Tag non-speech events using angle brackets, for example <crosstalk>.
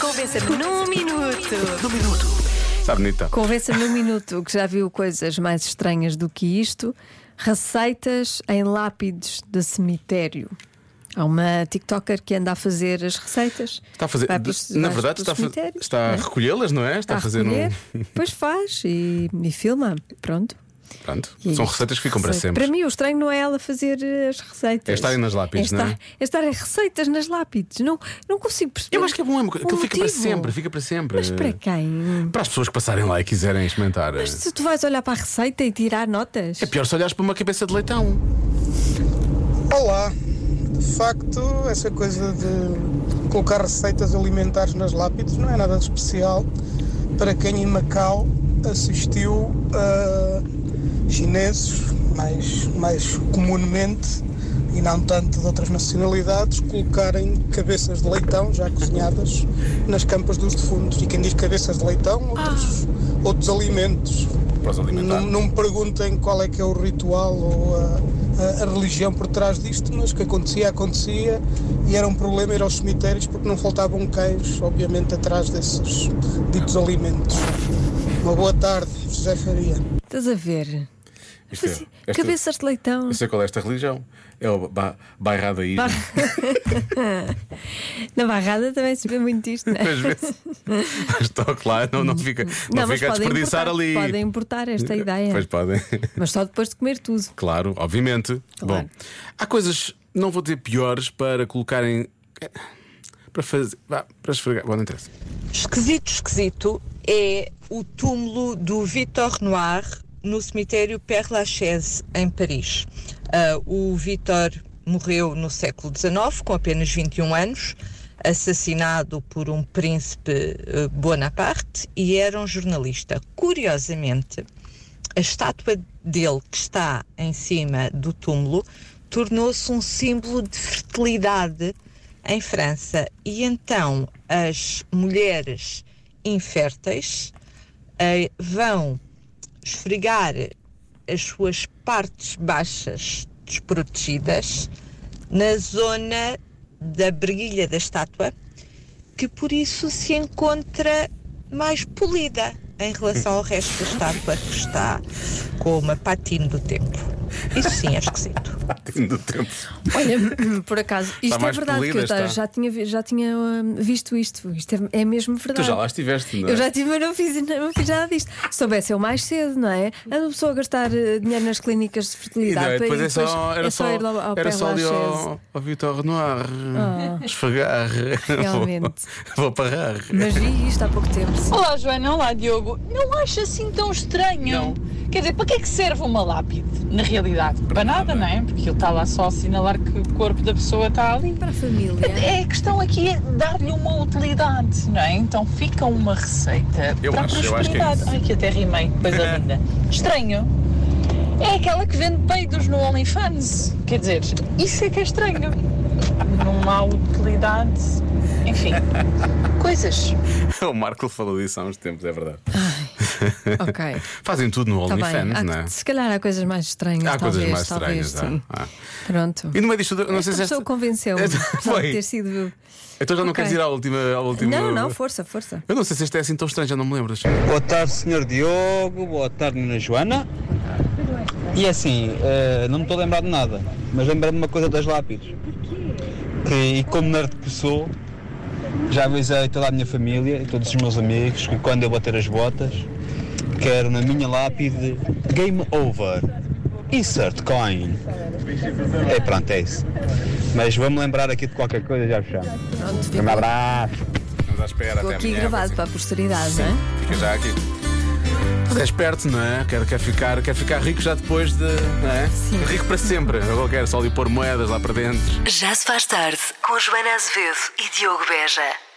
Convença-me num minuto. Está bonita. Convença-me num minuto que já viu coisas mais estranhas do que isto. Receitas em lápides de cemitério. Há uma TikToker que anda a fazer as receitas. Está a fazer. Na verdade, está está a recolhê-las, não é? Está a fazer um. Depois faz e, e filma. Pronto. Pronto. E São receitas que ficam para Receita. sempre. Para mim, o estranho não é ela fazer eh, as receitas. É estarem nas lápides, é estar, não é? É estarem receitas nas lápides. Não, não consigo perceber. Eu acho que é bom, é aquilo fica para motivo. sempre, fica para sempre. Mas para quem? Para as pessoas que passarem lá e quiserem experimentar. Mas se tu vais olhar para a receita e tirar notas. É pior se olhares para uma cabeça de leitão. Olá! De facto, essa coisa de colocar receitas alimentares nas lápides não é nada de especial para quem em Macau assistiu a chineses, mais, mais comunemente, e não tanto de outras nacionalidades, colocarem cabeças de leitão já cozinhadas nas campas dos defuntos. E quem diz cabeças de leitão, outros, outros alimentos. Não me perguntem qual é que é o ritual ou a, a- a religião por trás disto, mas que acontecia, acontecia e era um problema ir aos cemitérios porque não faltavam cães, obviamente, atrás desses ditos alimentos. Uma boa tarde, José Faria. Estás a ver? Isto é- esta- Cabeças de leitão. Eu sei qual é esta religião. É o ba bairrada aí. Ba- <laughs> Na barrada também se vê muito isto, não é? Às vezes. Estoque lá, não, não fica, não mas fica a desperdiçar importar, ali. Podem importar esta ideia. Pois podem. Mas só depois de comer tudo. Claro, obviamente. Claro. Bom, há coisas, não vou dizer piores, para colocarem. Para fazer. vá, Para esfregar. Bom, não interessa. Esquisito, esquisito é o túmulo do Victor Noir no cemitério Père Lachaise, em Paris. Ah, o Victor morreu no século XIX, com apenas 21 anos, assassinado por um príncipe eh, Bonaparte e era um jornalista. Curiosamente, a estátua dele que está em cima do túmulo tornou-se um símbolo de fertilidade em França e então as mulheres inférteis eh, vão esfregar as suas partes baixas desprotegidas na zona da briguilha da estátua que por isso se encontra mais polida em relação ao resto da estátua que está com uma patina do tempo. Isso sim é esquisito. Do tempo. Olha, por acaso, isto é mais verdade, polida, que eu está. já tinha, já tinha hum, visto isto. Isto é, é mesmo verdade. Tu já lá estiveste, não é? Eu já tive, mas não fiz, não fiz nada disto. Se soubesse eu mais cedo, não é? Anda a pessoa a gastar eh, dinheiro nas clínicas de E fertilidade. e depois e é só, era é só, ir ao, ao era só ali ao, ao Vitor Renoir esfregar. Realmente. Vou, <laughs> vou parar. Mas vi isto há pouco tempo. sim. Olá Joana, olá Diogo. Não acho assim tão estranho. Não. Quer dizer, para que é que serve uma lápide? Na realidade, para, nada, não é? Porque ele está lá só a assinalar que o corpo da pessoa está ali. Para a família. É a questão aqui é dar-lhe uma utilidade, não é? Então fica uma receita Eu para acho, a eu acho que é prosperidade. Ai, que até rimei, coisa <laughs> linda. Estranho. É aquela que vende peidos no OnlyFans. Quer dizer, isso é que é estranho. Não há utilidade. Enfim, <laughs> coisas. O Marco falou disso há uns tempos, é verdade. <laughs> Ok. Fazem tudo no bem. OnlyFans, Há- não é? Se calhar há coisas mais estranhas. Há talvez, coisas mais talvez, estranhas. Sim. há. Há. Pronto. E no meio disto não Esta sei se pessoa esta. convenceu-me. <laughs> Foi. ter sido. Então já não Ok. queres ir à última, à última. Não, não, força, força. Eu não sei se este é assim tão estranho, já não me lembro. Boa tarde, Sr. Diogo. Boa tarde, Menina Joana. E assim, eh, não me estou a lembrar de nada, mas lembro-me de uma coisa das lápides. Que, e como nerd que sou, já avisei toda a minha família e todos os meus amigos que quando eu bater as botas, quero na minha lápide Game Over. Insert coin. É pronto, é isso. Mas vamos lembrar aqui de qualquer coisa, já fechamos. Pronto, Um abraço. à espera ficou até aqui amanhã, gravado assim. para a posteridade, não é? Fica já aqui. Mas é esperto, não é? Quer, quer, ficar, quer ficar rico já depois de. Não é? Sim. Rico para sempre. Agora quero só lhe pôr moedas lá para dentro. Já se faz tarde com Joana Azevedo e Diogo Beja.